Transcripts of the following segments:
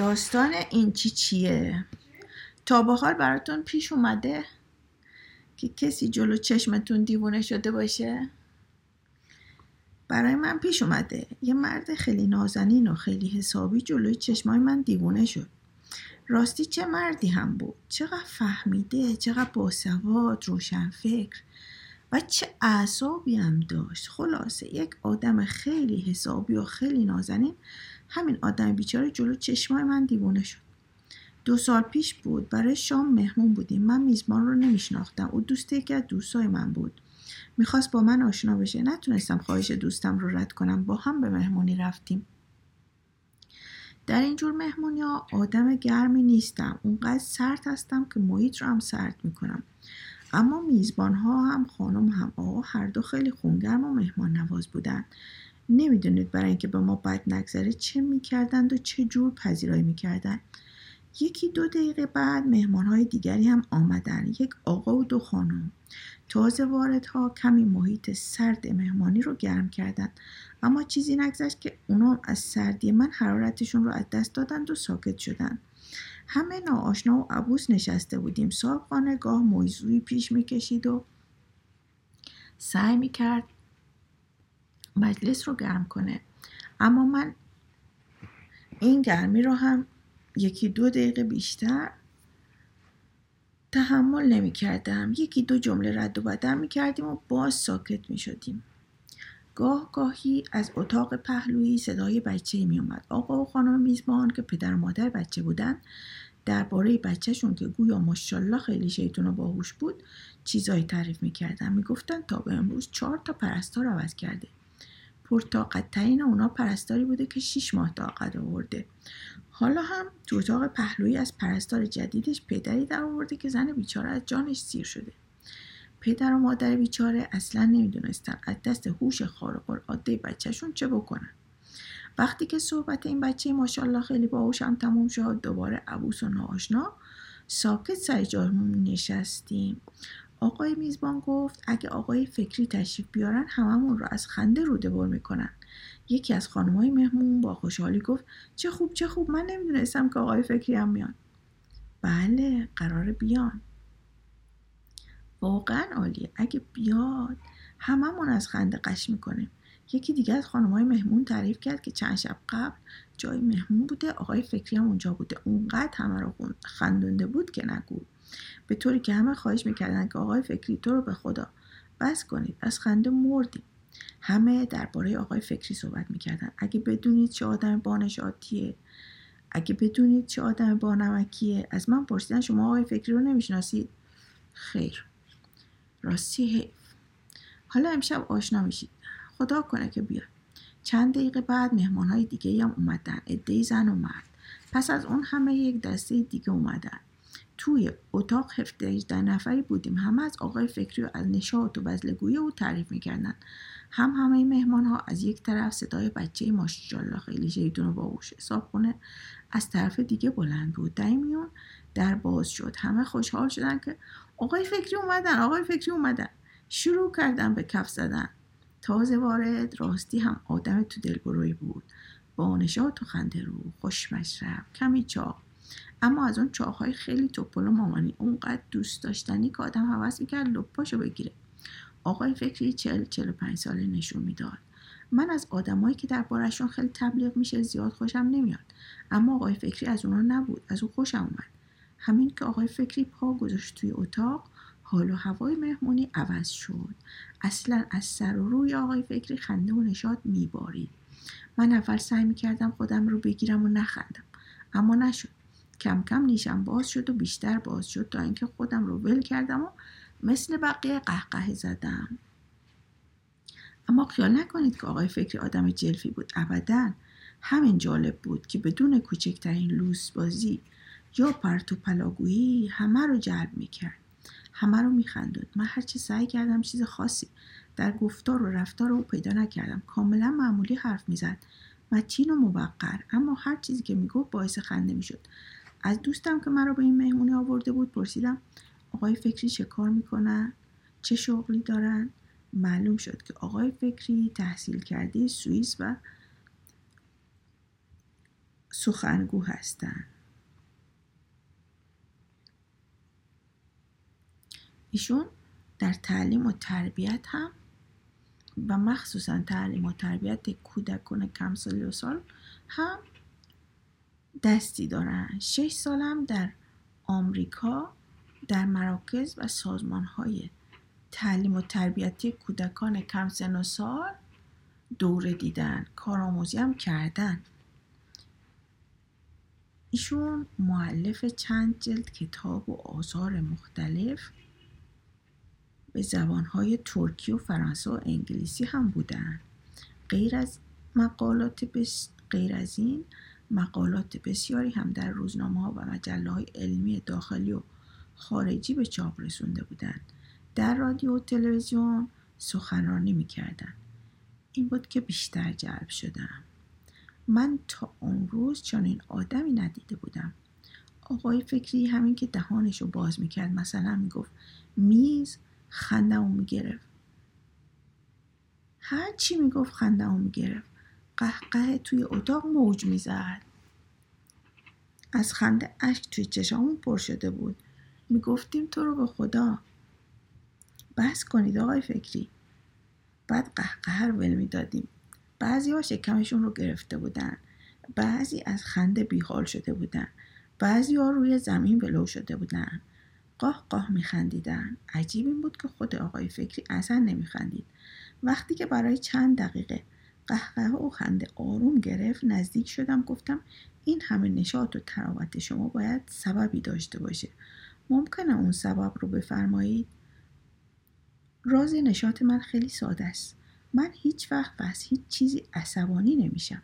داستان این چی چیه؟ تا به حال براتون پیش اومده که کسی جلو چشمتون دیوونه شده باشه. برای من پیش اومده. یه مرد خیلی نازنین و خیلی حسابی جلوی چشمای من دیوونه شد. راستی چه مردی هم بود؟ چقدر فهمیده چقدر باسواد روشن فکر و چه اعصابی هم داشت. خلاصه یک آدم خیلی حسابی و خیلی نازنین همین آدم بیچاره جلو چشمای من دیوونه شد. دو سال پیش بود. برای شام مهمون بودیم. من میزبان رو نمیشناختم. او دوست یکی از دوستای من بود. می‌خواست با من آشنا بشه. نتونستم خواهش دوستم رو رد کنم. با هم به مهمونی رفتیم. در این جور مهمونی ها آدم گرمی نیستم. اونقدر سرد هستم که محیط رو هم سرد می‌کنم. اما میزبان ها هم خانم هم آقا هر دو خیلی خونگرم و مهمان نواز بودن. نمی‌دونید برای اینکه به ما بد نگذره چه می‌کردند و چه جور پذیرایی می‌کردند. یکی دو دقیقه بعد مهمان های دیگری هم آمدن یک آقا و دو خانم. تازه واردها کمی محیط سرد مهمانی رو گرم کردند. اما چیزی نگذشت که اونا از سردی من حرارتشون رو از دست دادند و ساکت شدند. همه ناآشنا و عبوس نشسته بودیم. صاحب گاه موضوعی پیش می‌کشید و سعی می‌کرد مجلس رو گرم کنه اما من این گرمی رو هم یکی دو دقیقه بیشتر تحمل نمی کردم. یکی دو جمله رد و بدل می کردیم و باز ساکت می شدیم. گاه گاهی از اتاق پهلویی صدای بچه می اومد. آقا و خانم میزبان که پدر و مادر بچه بودن درباره بچهشون که گویا ماشاءالله خیلی شیطون و باهوش بود چیزایی تعریف می‌کردن می‌گفتن تا به امروز چهار تا پرستار عوض کرده پرتاقت ترین اونا پرستاری بوده که شیش ماه طاقت آورده. حالا هم تو اتاق پهلویی از پرستار جدیدش پدری در آورده که زن بیچاره از جانش سیر شده. پدر و مادر بیچاره اصلا نمی‌دونستن از دست هوش خارق العاده بچهشون چه بکنن. وقتی که صحبت این بچه ماشاءالله خیلی باهوشم تموم شد دوباره عبوس و ناآشنا ساکت سر جامون نشستیم. آقای میزبان گفت اگه آقای فکری تشریف بیارن هممون رو از خنده روده بر می‌کنن. یکی از خانمای مهمون با خوشحالی گفت چه خوب چه خوب من نمی‌دونستم که آقای فکری هم میان. بله قرار بیان. واقعا عالیه. اگه بیاد هممون از خنده قش می‌کنیم. یکی دیگه از خانمای مهمون تعریف کرد که چند شب قبل جای مهمون بوده آقای فکری هم اونجا بوده. اونقدر همه رو خندونده بود که نگو. به طوری که همه خواهش می‌کردن که آقای فکری تو رو به خدا بس کنید. از خنده مردیم. همه درباره آقای فکری صحبت می‌کردن. اگه بدونید چه آدم بانشاتیه اگه بدونید چه آدم بانمکیه از من پرسیدن شما آقای فکری رو نمی‌شناسید؟ خیر. راستی حیف. حالا امشب آشنا میشید. خدا کنه که بیاد. چند دقیقه بعد مهمان های دیگه هم اومدن. عده زن و مرد. پس از اون همه یک دسته دیگه اومدن. توی اتاق 17 نفری بودیم. همه از آقای فکری و از نشاط و بزلگوی او تعریف می‌کردن. هم همه مهمان ها از یک طرف صدای بچه ماشاءالله خیلی شیطون و باهوش حساب کنه از طرف دیگه بلند بود. در میون در باز شد. همه خوشحال شدن که آقای فکری اومدن آقای فکری اومدن. شروع کردن به کف زدن. تازه وارد راستی هم آدم تو دلبروی بود. با نشاط و خنده رو خوش مشرب کمی چاق. اما از اون چاقهای خیلی توپل و مامانی اونقدر دوست داشتنی که آدم حوض می‌کرد لپاشو بگیره. آقای فکری چل چل پنج ساله نشون می‌داد. من از آدمایی که دربارهشون خیلی تبلیغ میشه زیاد خوشم نمیاد. اما آقای فکری از اونا نبود از او خوشم اومد. همین که آقای فکری پا گذاشت توی اتاق حال و هوای مهمونی عوض شد. اصلا از سر و روی آقای فکری خنده و نشاد میبارید. من اول سعی می‌کردم خودم رو بگیرم و نخندم. اما نشد. کم کم نیشم باز شد و بیشتر باز شد تا اینکه خودم رو ول کردم و مثل بقیه قهقه زدم. اما خیال نکنید که آقای فکری آدم جلفی بود. ابدا همین جالب بود که بدون کوچکترین لوس بازی یا پرت و پلاگویی همه رو جلب می‌کرد. همه رو میخندود من هرچی سعی کردم چیز خاصی در گفتار و رفتار رو پیدا نکردم. کاملا معمولی حرف می‌زد. متین و موقر. اما هر چیزی که می‌گفت باعث خنده می‌شد. از دوستم که مرا به این مهمونی آورده بود پرسیدم آقای فکری چه کار می‌کنن؟ چه شغلی دارن؟ معلوم شد که آقای فکری تحصیل کرده سوئیس و سخنگو هستند ایشون در تعلیم و تربیت هم و مخصوصا تعلیم و تربیت کودکان کم سال و سال هم دستی دارن. شش سالم در آمریکا در مراکز و سازمان های تعلیم و تربیتی کودکان کم سن و سال دوره دیدن کارآموزی هم کردن. ایشون معلف چند جلد کتاب و آثار مختلف به زبانهای ترکی و فرانسه و انگلیسی هم بودن. غیر از مقالات بس... غیر از این مقالات بسیاری هم در روزنامه ها و مجله های علمی داخلی و خارجی به چاپ رسونده بودند. در رادیو و تلویزیون سخنرانی می‌کردن این بود که بیشتر جلب شدم. من تا اون روز چنین آدمی ندیده بودم. آقای فکری همین که دهانش رو باز می‌کرد مثلا می‌گفت میز خندمو می‌گرفت. هر چی می‌گفت خندمو می‌گرفت. قهقه توی اتاق موج می‌زد. از خنده اشک توی چشامون پر شده بود. می‌گفتیم تو رو به خدا. بحث کنید آقای فکری. بعد قهقه رو ول می‌دادیم. بعضی ها شکمشون رو گرفته بودن. بعضی از خنده بیحال شده بودن. بعضی ها روی زمین ولو شده بودن. قاه قاه میخندیدن. عجیب این بود که خود آقای فکری اصلا نمیخندید. وقتی که برای چند دقیقه قهقه و خنده آروم گرفت نزدیک شدم گفتم این همه نشاط و تراوت شما باید سببی داشته باشه. ممکنه اون سبب رو بفرمایید؟ راز نشاط من خیلی ساده است. من هیچ وقت و هیچ چیزی عصبانی نمیشم.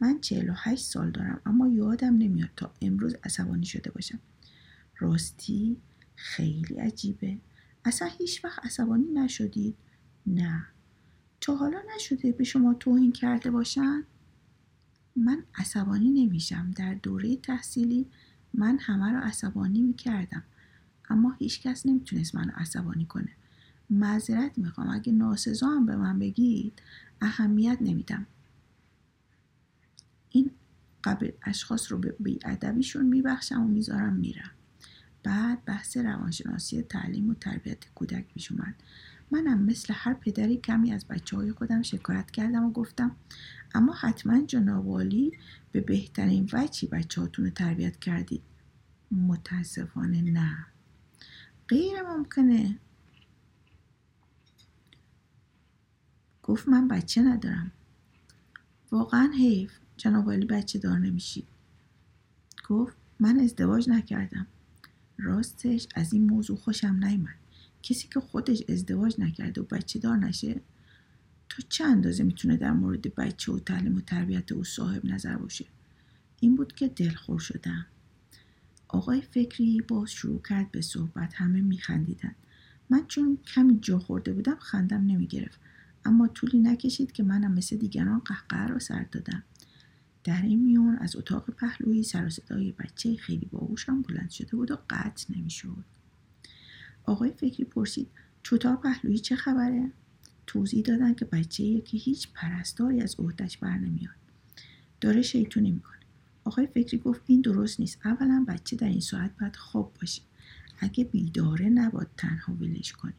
من 48 سال دارم اما یادم نمیاد تا امروز عصبانی شده باشم. راستی؟ خیلی عجیبه. اصلا هیچ وقت عصبانی نشدید؟ نه. تا حالا نشده به شما توهین کرده باشن؟ من عصبانی نمیشم. در دوره تحصیلی من همه رو عصبانی می‌کردم. اما هیچکس نمی‌تونست منو عصبانی کنه. معذرت می‌خوام. اگه ناسزا هم به من بگید اهمیت نمیدم. این قبل اشخاص رو به بیادبیشون میبخشم و می‌ذارم میرم. بعد بحث روانشناسی تعلیم و تربیت کودک پیش منم مثل هر پدری کمی از بچه های خودم شکایت کردم و گفتم اما حتما جنابالی به بهترین وجهی بچه هاتون رو تربیت کردید. متاسفانه نه. غیر ممکنه. گفت من بچه ندارم. واقعا حیف. جناب بچه دار نمیشید گفت من ازدواج نکردم. راستش از این موضوع خوشم نیامد کسی که خودش ازدواج نکرده و بچه دار نشه تا چه اندازه می‌تونه در مورد بچه و تعلیم و تربیت او صاحب نظر باشه؟ این بود که دلخور شدم. آقای فکری باز شروع کرد به صحبت همه میخندیدن. من چون کمی جا خورده بودم خندم نمی‌گرفت. اما طولی نکشید که منم مثل دیگران قهقه را سر دادم. در این میون از اتاق پهلویی سر و صدای بچه خیلی باهوشم بلند شده بود و قطع نمی‌شد. آقای فکری پرسید چطور پهلویی چه خبره؟ توضیح دادن که بچه که هیچ پرستاری از عهدش بر نمیاد. داره شیطونی می‌کنه. آقای فکری گفت این درست نیست. اولا بچه در این ساعت باید خواب باشه. اگه بیداره نباد تنها ولش کنی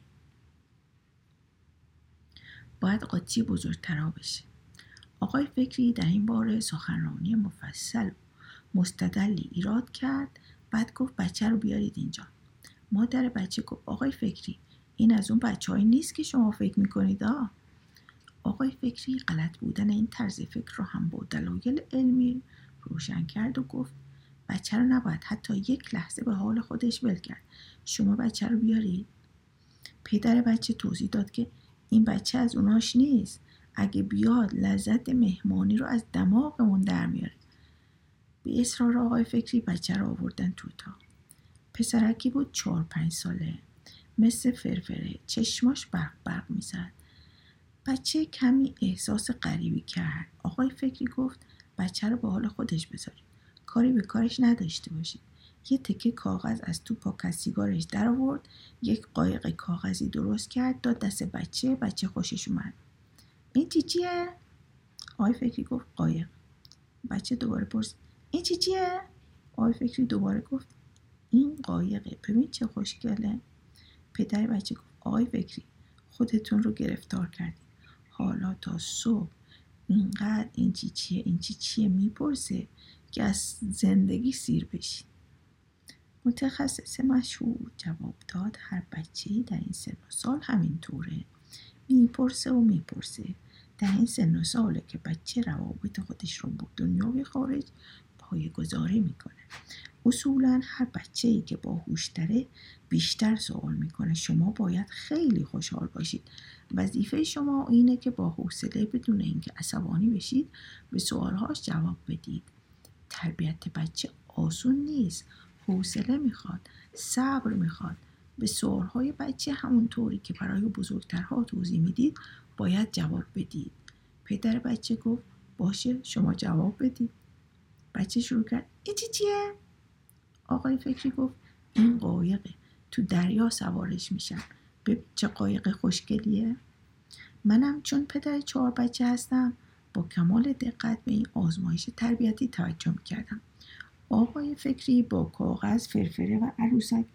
باید قاطی بزرگترا بشه. آقای فکری در این باره سخنرانی مفصل مستدلی ایراد کرد. بعد گفت بچه رو بیارید اینجا. مادر بچه گفت آقای فکری این از اون بچه نیست که شما فکر می‌کنید آه؟ آقای فکری غلط بودن این طرز فکر رو هم با دلایل علمی روشن کرد و گفت بچه رو نباید حتی یک لحظه به حال خودش ول کرد. شما بچه رو بیارید. پدر بچه توضیح داد که این بچه از اوناش نیست. اگه بیاد لذت مهمانی رو از دماغمون در میاره. به اصرار آقای فکری بچه رو آوردن تو تا پسرکی بود چهار پنج ساله. مثل فرفره. چشماش برق برق می‌زد. بچه کمی احساس غریبی کرد. آقای فکری گفت بچه رو به حال خودش بذارید کاری به کارش نداشته باشید یه تکه کاغذ از تو پاکت سیگارش در آورد یک قایق کاغذی درست کرد داد دست بچه. بچه خوشش اومد. این چی چیه؟ آقای فکری گفت قایق. بچه دوباره پرس این چی چیه؟ آقای فکری دوباره گفت این قایقه. ببین چه خوشگله. پدر بچه گفت آقای فکری خودتون رو گرفتار کردید حالا تا صبح اینقدر این چی چیه این چی چیه می‌پرسه که از زندگی سیر بشید متخصص مشهور جواب داد هر بچه در این سن و سال همینطوره. می‌پرسه و می‌پرسه. در این سن و ساله که بچه روابط خودش رو با دنیای خارج پای گذاری می‌کنه. اصولا هر بچه ای که باهوشتره بیشتر سوال می‌کنه شما باید خیلی خوشحال باشید. وظیفه شما اینه که با حوصله بدون اینکه عصبانی بشید به سوالهاش جواب بدید. تربیت بچه آسون نیست حوصله می‌خواد صبر می‌خواد. به سوالهای بچه همونطوری که برای بزرگترها توضیح می‌دید باید جواب بدید. پدر بچه گفت باشه شما جواب بدید. بچه شروع کرد ای چی چیه؟ آقای فکری گفت این قایقه. تو دریا سوارش میشم. به چه قایق خوشگلیه؟ منم چون پدر چهار بچه هستم با کمال دقت به این آزمایش تربیتی توجه می‌کردم. آقای فکری با کاغذ فرفره و عروسک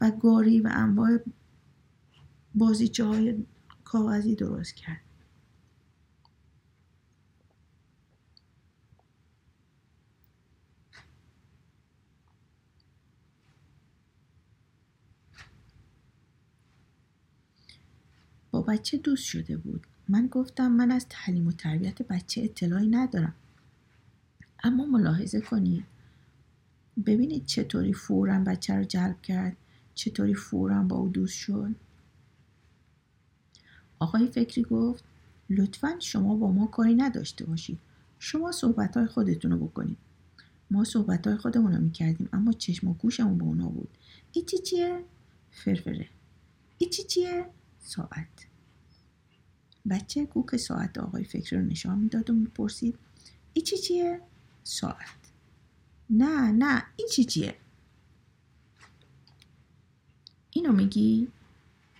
و گاری و انواع بازیچه های کاغذی درست کرد با بچه دوست شده بود. من گفتم من از تعلیم و تربیت بچه اطلاعی ندارم. اما ملاحظه کنید. ببینید چطوری فورا بچه رو جلب کرد. چطوری فورا با او دوست شد. آقای فکری گفت لطفا شما با ما کاری نداشته باشید. شما صحبت های خودتون رو بکنید. ما صحبت های خودمون رو می‌کردیم اما چشم و گوشمون به اونا بود. ای چی چیه؟ فرفره. ای چی چیه؟ ساعت. بچه گوک ساعت آقای فکری رو نشان می‌داد و می‌پرسید ای چی چیه؟ ساعت نه نه این چی چیه؟ اینو میگی؟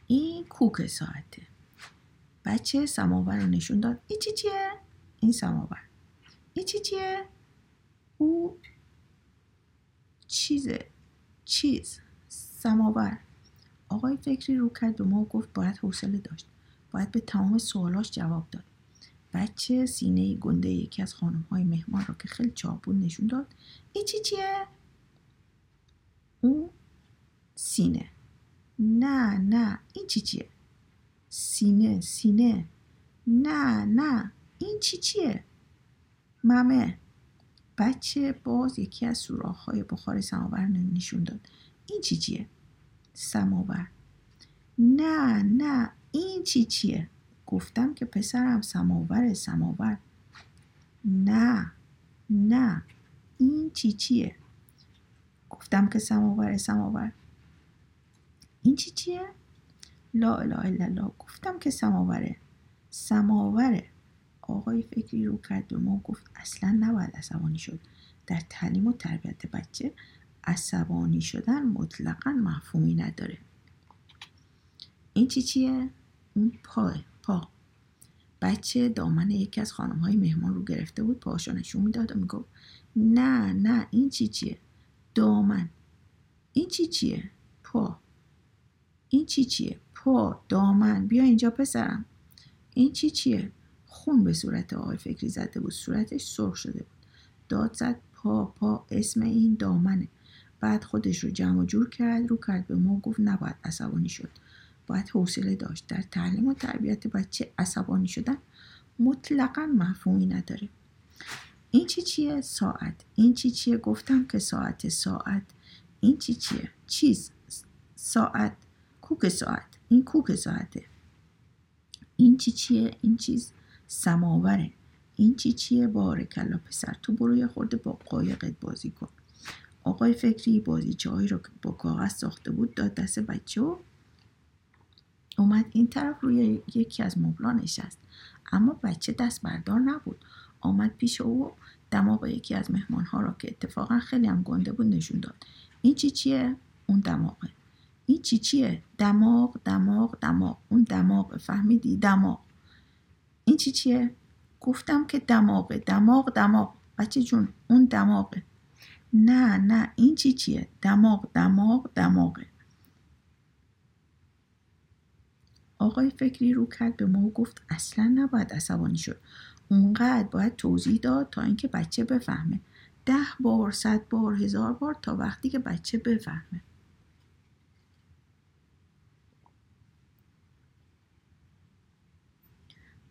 این کوک ساعته بچه سماور رو نشون داد این چی چیه؟ این سماور این چی چیه؟ او چیزه چیز سماور آقای فکری رو کرد به ما گفت باید حوصله داشت باید به تمام سوالاش جواب داد. بچه سینه گنده یکی از خانم های مهمان را که خیلی چاپون نشون داد. این چی چیه؟ او سینه. نه نه. این چی چیه؟ سینه سینه. نه نه. این چی چیه؟ ممه. بچه باز یکی از سوراخ های بخار سماور نشون داد. این چی چیه؟ سماور. نه نه. این چی چیه؟ گفتم که پسرم سماور سماور. نه نه. این چی چیه؟ گفتم که سماور سماور. این چی چیه؟ لا اله الا الله. گفتم که سماوره. سماوره. آقای فکری رو کرد به ما گفت اصلا نباید عصبانی شد. در تعلیم و تربیت بچه عصبانی شدن مطلقا مفهومی نداره. این چی چیه؟ اون پاه پا. بچه دامن یکی از خانم های مهمان رو گرفته بود پاشو نشون می‌داد و می‌گفت نه نه این چی چیه؟ دامن. این چی چیه؟ پا. این چی چیه؟ پا دامن. بیا اینجا پسرم. این چی چیه؟ خون به صورت آقای فکری زده بود صورتش سرخ شده بود. داد زد پا پا اسم این دامنه. بعد خودش رو جمع جور کرد رو کرد به ما گفت نباید عصبانی شد. باید حوصله داشت. در تعلیم و تربیت بچه عصبانی شدن مطلقا مفهومی نداره. این چی چیه؟ ساعت. این چی چیه؟ گفتم که ساعت ساعت. این چی چیه؟ چیز. ساعت. کوک ساعت. این کوک ساعته. این چی چیه؟ این چیز سماوره. این چی چیه؟ باره کلا پسر تو برو یه خورده با قایقت بازی کن. آقای فکری بازی هایی رو با کاغذ ساخته بود داد دست بچه و اومد این طرف روی یکی از مبلا نشست. اما بچه دست بردار نبود. آمد پیش او دماغ یکی از مهمان ها را که اتفاقا خیلی هم گنده بود نشون داد. این چی چیه؟ اون دماغه. این چی چیه؟ دماغ دماغ دماغ. اون دماغ فهمیدی؟ دماغ. این چی چیه؟ گفتم که دماغه. دماغ دماغ. بچه جون اون دماغه. نه نه. این چی چیه؟ دماغ دماغ دماغه. آقای فکری رو کرد به ما و گفت اصلا نباید عصبانی شد. اونقدر باید توضیح داد تا اینکه بچه بفهمه. ده بار صد بار هزار بار تا وقتی که بچه بفهمه.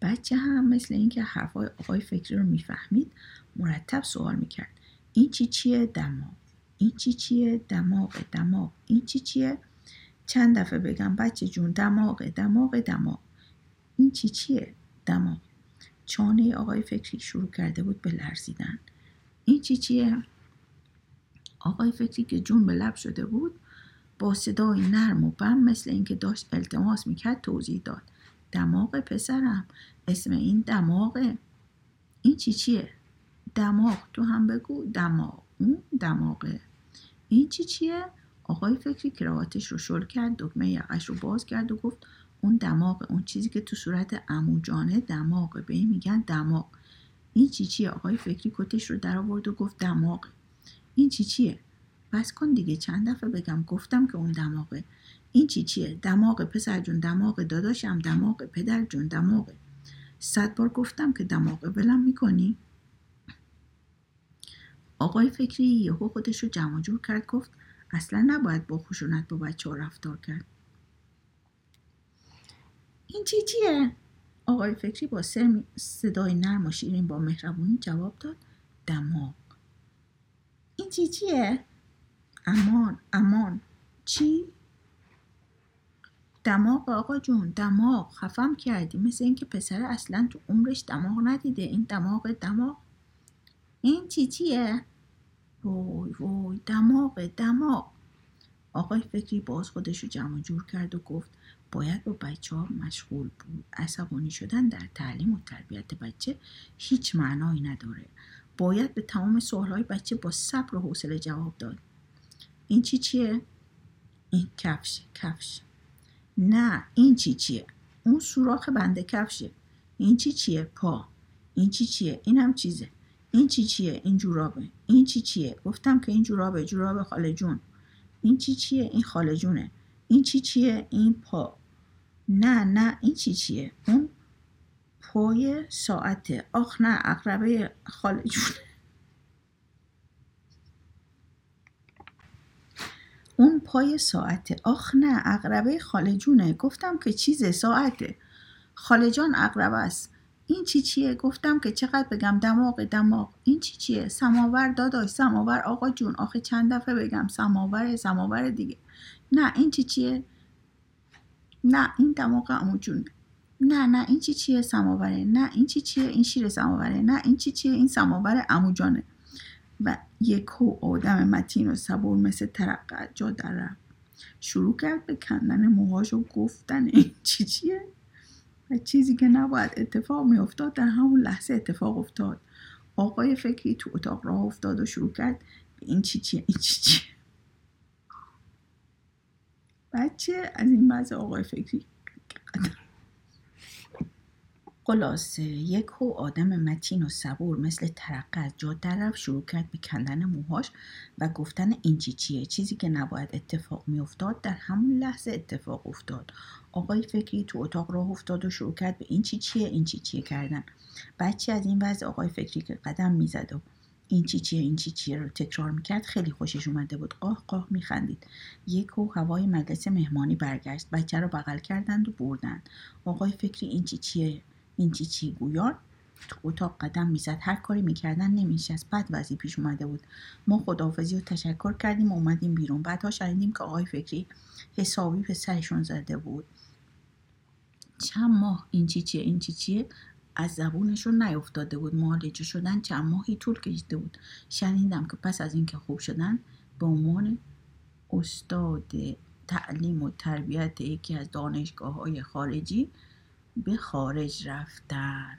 بچه هم مثل اینکه حرفای آقای فکری رو می‌فهمید مرتب سوال می‌کرد. این چی چیه؟ دماغ. این چی چیه؟ دماغ دماغ. این چی چیه؟ چند دفعه بگم بچه جون دماغ دماغ دماغ. این چی چیه؟ دماغ. چانه آقای فکری شروع کرده بود به لرزیدن. این چی چیه؟ آقای فکری که جون به لب شده بود با صدای نرم و بم مثل اینکه داشت التماس می‌کرد توضیح داد. دماغ پسرم. اسم این دماغه. این چی چیه؟ دماغ. تو هم بگو. دماغ. اون دماغه. این چی چیه؟ آقای فکری کراواتش رو شل کرد دکمه یقش رو باز کرد و گفت اون دماغ اون چیزی که تو صورت اموجانه دماغه به این میگن دماغ. این چی چیه؟ آقای فکری کتش رو در آورد و گفت دماغ. این چی چیه؟ بس کن دیگه چند دفعه بگم گفتم که اون دماغه. این چی چیه؟ دماغ پسر جون دماغ داداشم دماغ پدر جون دماغه صد بار گفتم که دماغه ولم می‌کنی. آقای فکری یهو خودش رو جمع جور کرد گفت اصلا نباید با خشونت با بچه ها رفتار کرد این چی چیه؟ آقای فکری با صدای نرم و شیرین با مهربونی جواب داد دماغ این چی چیه؟ امان امان چی؟ دماغ آقا جون دماغ خفم کردی مثل اینکه پسر اصلا تو عمرش دماغ ندیده این دماغ دماغ این چی چیه؟ وای وای دماغ دماغ. آقای فکری باز خودش رو جمع جور کرد و گفت باید با بچه ها مشغول بود. عصبانی شدن در تعلیم و تربیت بچه هیچ معنایی نداره. باید به تمام های بچه با صبر و حوصله جواب داد. این چی چیه؟ این کفش کفش. نه این چی چیه؟ اون سوراخ بنده کفشه. این چی چیه؟ پا. این چی چیه؟ این هم چیزه. این چی چیه؟ این جورابه. این چی چیه؟ گفتم که این جورابه. جوراب خاله جون. این چی چیه؟ این خاله جونه. این چی چیه؟ این پا. نه نه. این چی چیه؟ اون پای ساعته. آخ نه. اقربه خاله جونه اون پای ساعته. آخ نه. اقربه خاله جونه. گفتم که چیزه ساعته. خاله جان اقربه است. این چی چیه؟ گفتم که چقدر بگم دماغ دماغ. این چی چیه؟ سماور داداش سماور آقا جون. آخه چند دفعه بگم سماور سماور دیگه. نه این چی چیه؟ نه این دماغ امو جون. نه نه این چی چیه سماوره؟ نه این چی چیه؟ این شیر سماوره. نه این چی چیه؟ این سماور امو جانه. و یکو آدم متین و صبور مثل ترقه جا در شروع کرد به کندن موهاش و گفتن این چی چیه؟ و چیزی که نباید اتفاق می افتاد در همون لحظه اتفاق افتاد. آقای فکری تو اتاق راه افتاد و شروع کرد به این چی چیه این چی چیه بچه از این بعض آقای فکری؟ خلاصه یک آدم متین و صبور مثل ترقه از جا در شروع کرد به کندن موهاش و گفتن این چی چیه. چیزی که نباید اتفاق میافتاد در همون لحظه اتفاق افتاد. آقای فکری تو اتاق راه افتاد و شروع کرد به این چی چیه این چی چیه کردن. بچه از این وضع آقای فکری که قدم می‌زد و این چی چیه این چی چیه رو تکرار می‌کرد خیلی خوشش اومده بود. قاه قاه میخندید. یک و هوای مجلس مهمانی برگشت. بچه رو بغل کردند و بردند. آقای فکری این چی چیه این چی چی گویان؟ تو اتاق قدم می‌زد. هر کاری می‌کردن نمیشست بعد وضعی پیش اومده بود. ما خداحافظی و تشکر کردیم و اومدیم بیرون. بعدها شنیدیم که آقای فکری حسابی به سرشون زده بود. چند ماه این چی چیه این چی چیه از زبونشون نیفتاده بود معالجه شدن چند ماهی طول کشیده بود. شنیدم که پس از اینکه خوب شدن به عنوان استاد تعلیم و تربیت یکی از دانشگاه های خارجی به خارج رفتن.